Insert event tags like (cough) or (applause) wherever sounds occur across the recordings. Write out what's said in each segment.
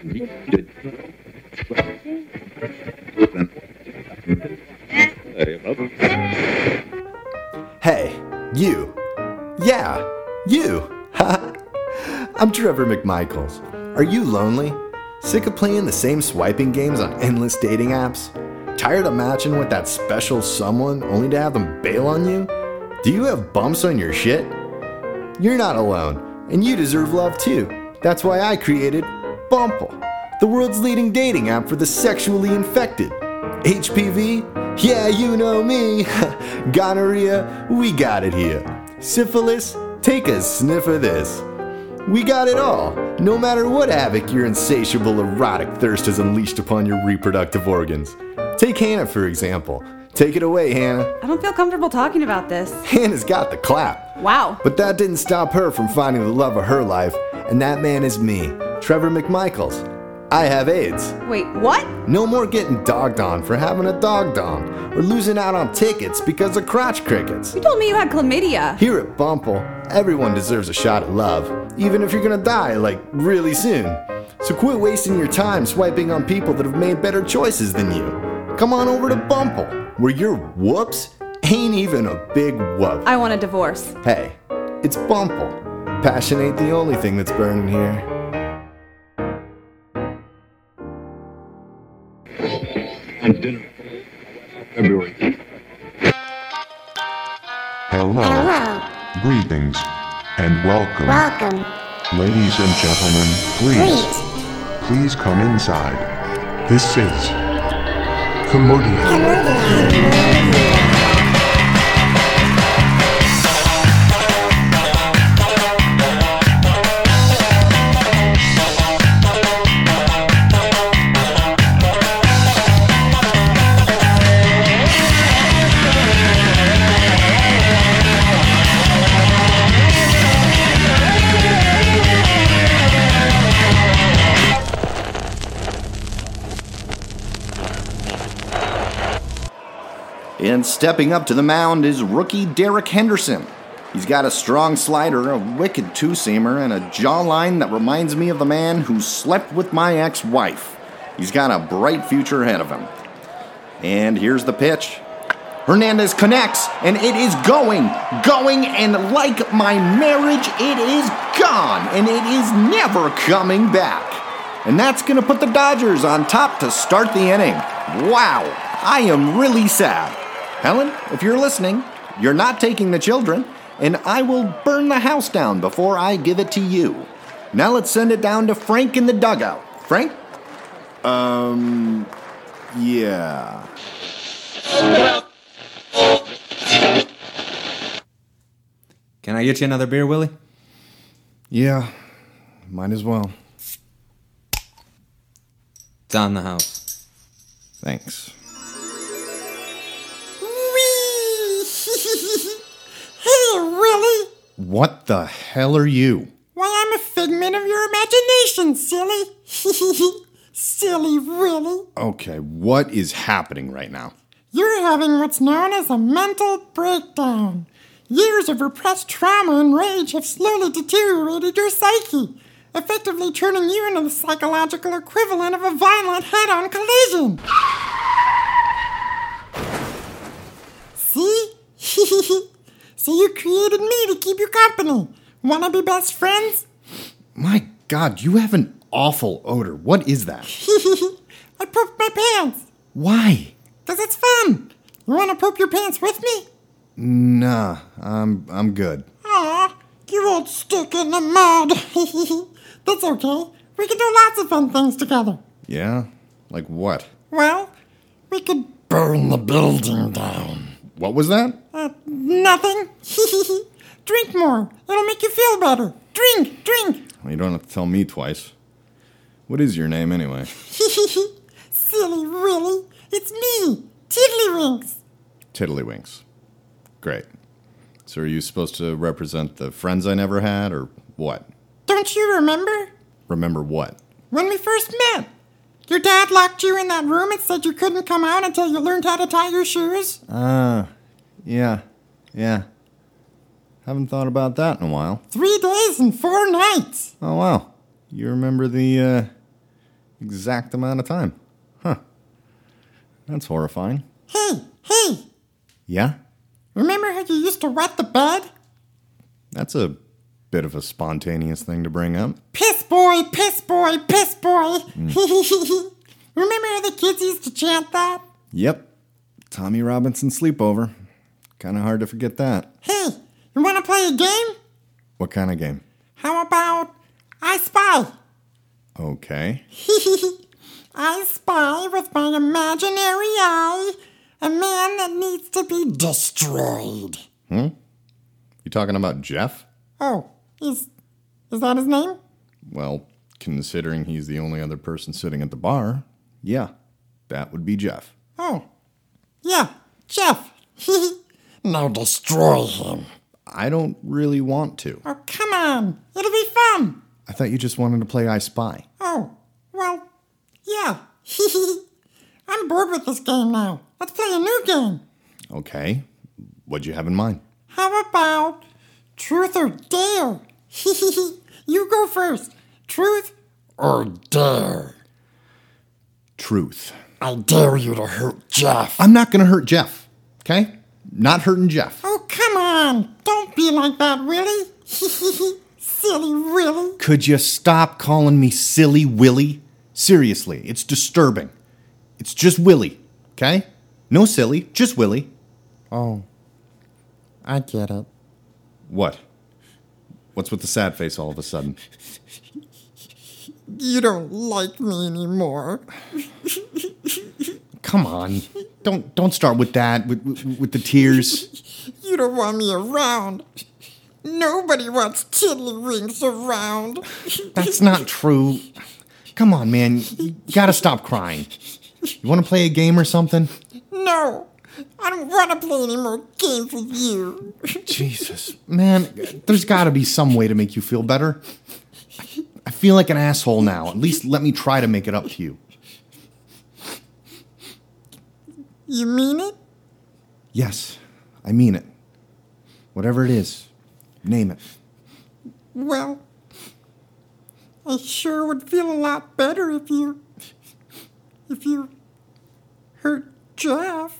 Hey, you. Yeah, you. (laughs) I'm Trevor McMichaels. Are you lonely? Sick of playing the same swiping games on endless dating apps? Tired of matching with that special someone only to have them bail on you? Do you have bumps on your shit? You're not alone, and you deserve love too. That's why I created Bumble, the world's leading dating app for the sexually infected. HPV? Yeah, you know me. (laughs) Gonorrhea? We got it here. Syphilis? Take a sniff of this. We got it all, no matter what havoc your insatiable erotic thirst has unleashed upon your reproductive organs. Take Hannah, for example. Take it away, Hannah. I don't feel comfortable talking about this. Hannah's got the clap. Wow. But that didn't stop her from finding the love of her life, and that man is me, Trevor McMichaels. I have AIDS. Wait, what? No more getting dogged on for having a dog dong, or losing out on tickets because of crotch crickets. You told me you had chlamydia. Here at Bumble, everyone deserves a shot at love, even if you're gonna die, like, really soon. So quit wasting your time swiping on people that have made better choices than you. Come on over to Bumble, where your whoops ain't even a big whoop. I want a divorce. Hey, it's Bumble. Passion ain't the only thing that's burning here. And dinner. February. Hello. Hello. Greetings. And welcome. Welcome. Ladies and gentlemen, please. Please. Please come inside. This is Camodia. Camodia. And stepping up to the mound is rookie Derek Henderson. He's got a strong slider, a wicked two seamer, and a jawline that reminds me of the man who slept with my ex wife. He's got a bright future ahead of him. And here's the pitch. Hernandez connects, and it is going, going, and like my marriage, it is gone, and it is never coming back. And that's going to put the Dodgers on top to start the inning. Wow, I am really sad. Helen, if you're listening, you're not taking the children, and I will burn the house down before I give it to you. Now let's send it down to Frank in the dugout. Frank? Um, yeah. Can I get you another beer, Willie? Yeah, might as well. It's on the house. Thanks. Willie. What the hell are you? Why, I'm a figment of your imagination, silly. (laughs) silly Willie. Okay, what is happening right now? You're having what's known as a mental breakdown. Years of repressed trauma and rage have slowly deteriorated your psyche, effectively turning you into the psychological equivalent of a violent head on collision. So you created me to keep you company. Wanna be best friends? My god, you have an awful odor. What is that? (laughs) I pooped my pants. Why? Cause it's fun. You wanna poop your pants with me? Nah, I'm I'm good. Aw, you won't stick in the mud. (laughs) That's okay. We can do lots of fun things together. Yeah? Like what? Well, we could burn the building down. What was that? Uh, nothing. (laughs) Drink more. It'll make you feel better. Drink, drink. Well, you don't have to tell me twice. What is your name anyway? (laughs) Silly Willy. It's me, Tiddlywinks. Tiddlywinks. Great. So are you supposed to represent the friends I never had, or what? Don't you remember? Remember what? When we first met. Your dad locked you in that room and said you couldn't come out until you learned how to tie your shoes. Ah, yeah, yeah. Haven't thought about that in a while. Three days and four nights. Oh wow, you remember the uh, exact amount of time. Huh. That's horrifying. Hey, hey, Yeah? remember how you used to wet the bed? That's a bit of a spontaneous thing to bring up. Piss boy, piss boy, piss boy. (laughs) remember how the kids used to chant that? Yep. Tommy Robinson sleepover. Kind of hard to forget that. Hey, you want to play a game? What kind of game? How about I Spy? Okay. (laughs) I spy with my imaginary eye a man that needs to be destroyed. Hmm? You talking about Jeff? Oh, is is that his name? Well, considering he's the only other person sitting at the bar, yeah, that would be Jeff. Oh, yeah, Jeff. (laughs) now destroy him. I don't really want to. Oh, come on, it'll be fun. I thought you just wanted to play I Spy. Oh, well, yeah. (laughs) I'm bored with this game now. Let's play a new game. Okay. What'd you have in mind? How about truth or dare? (laughs) you go first. Truth or dare? Truth. I dare you to hurt Jeff. I'm not going to hurt Jeff, okay? Not hurting Jeff. Oh, come on. Don't be like that, Willie. (laughs) Silly Willie. Could you stop calling me Silly Willy? Seriously, it's disturbing. It's just Willy, okay? No silly, just Willy. Oh, I get it. What? What's with the sad face all of a sudden? You don't like me anymore. Come on. Don't don't start with that with with, with the tears. You don't want me around. Nobody wants tiddlywinks around. That's not true. Come on, man. You gotta stop crying. You wanna play a game or something? No, I don't want to play any more games with you. (laughs) Jesus. Man, there's gotta be some way to make you feel better. I feel like an asshole now. At least let me try to make it up to you. You mean it? Yes, I mean it. Whatever it is, name it. Well, I sure would feel a lot better if you. if you. hurt Jeff.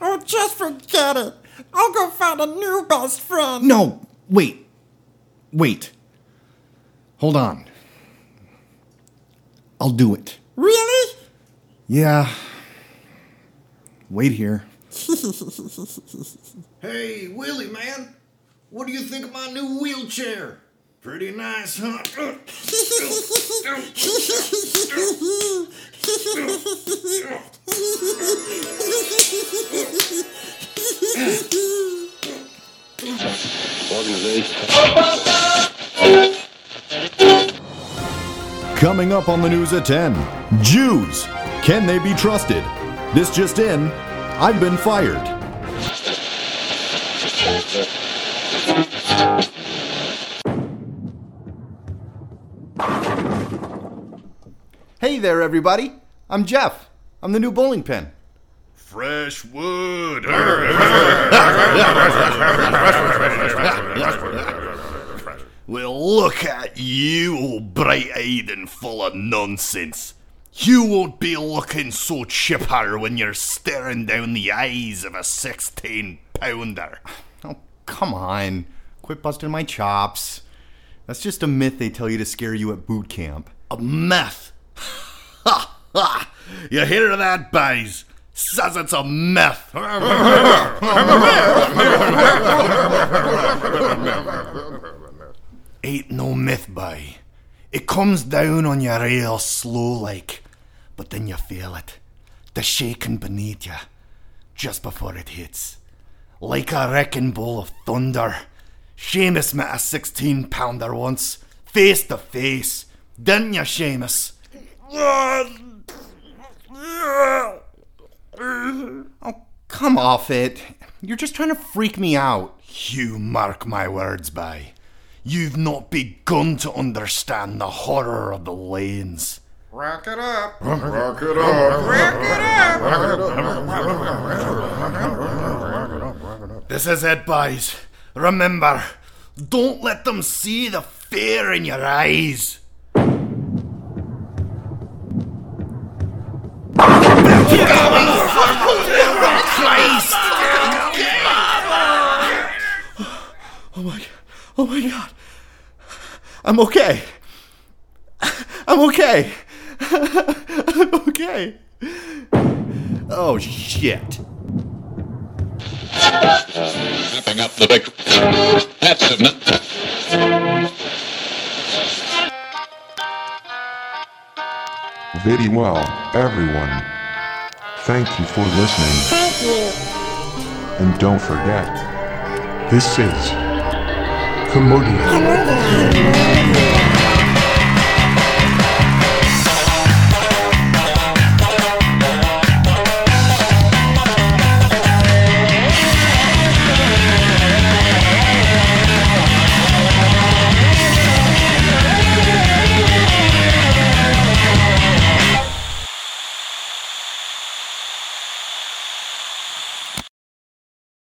Oh, just forget it. I'll go find a new best friend. No, wait. Wait. Hold on. I'll do it. Really? Yeah. Wait here. (laughs) Hey, Willie, man. What do you think of my new wheelchair? Pretty nice, huh? (laughs) Coming up on the news at 10 Jews. Can they be trusted? This just in I've been fired. Hey there, everybody. I'm Jeff. I'm the new bowling pin. Fresh wood. Well, look at you, all bright eyed and full of nonsense. You won't be looking so chipper when you're staring down the eyes of a 16 pounder. Oh, come on. Quit busting my chops. That's just a myth they tell you to scare you at boot camp. A myth. Ha ha! You hear that, boys? Says it's a myth. (laughs) Ain't no myth, boy. It comes down on you real slow like, but then you feel it. The shaking beneath you, just before it hits. Like a wrecking ball of thunder. Seamus met a 16 pounder once, face to face. Didn't you, Seamus? Oh, come off it. You're just trying to freak me out. You mark my words, by. You've not begun to understand the horror of the lanes. Rock it up. Rock it up. Rock it up. This is it, boys. Remember, don't let them see the fear in your eyes. Get I'm okay. I'm okay. (laughs) I'm okay. Oh shit. Wrapping up the big. That's it. Very well, everyone. Thank you for listening. Thank you. And don't forget, this is Commodia. Comedian.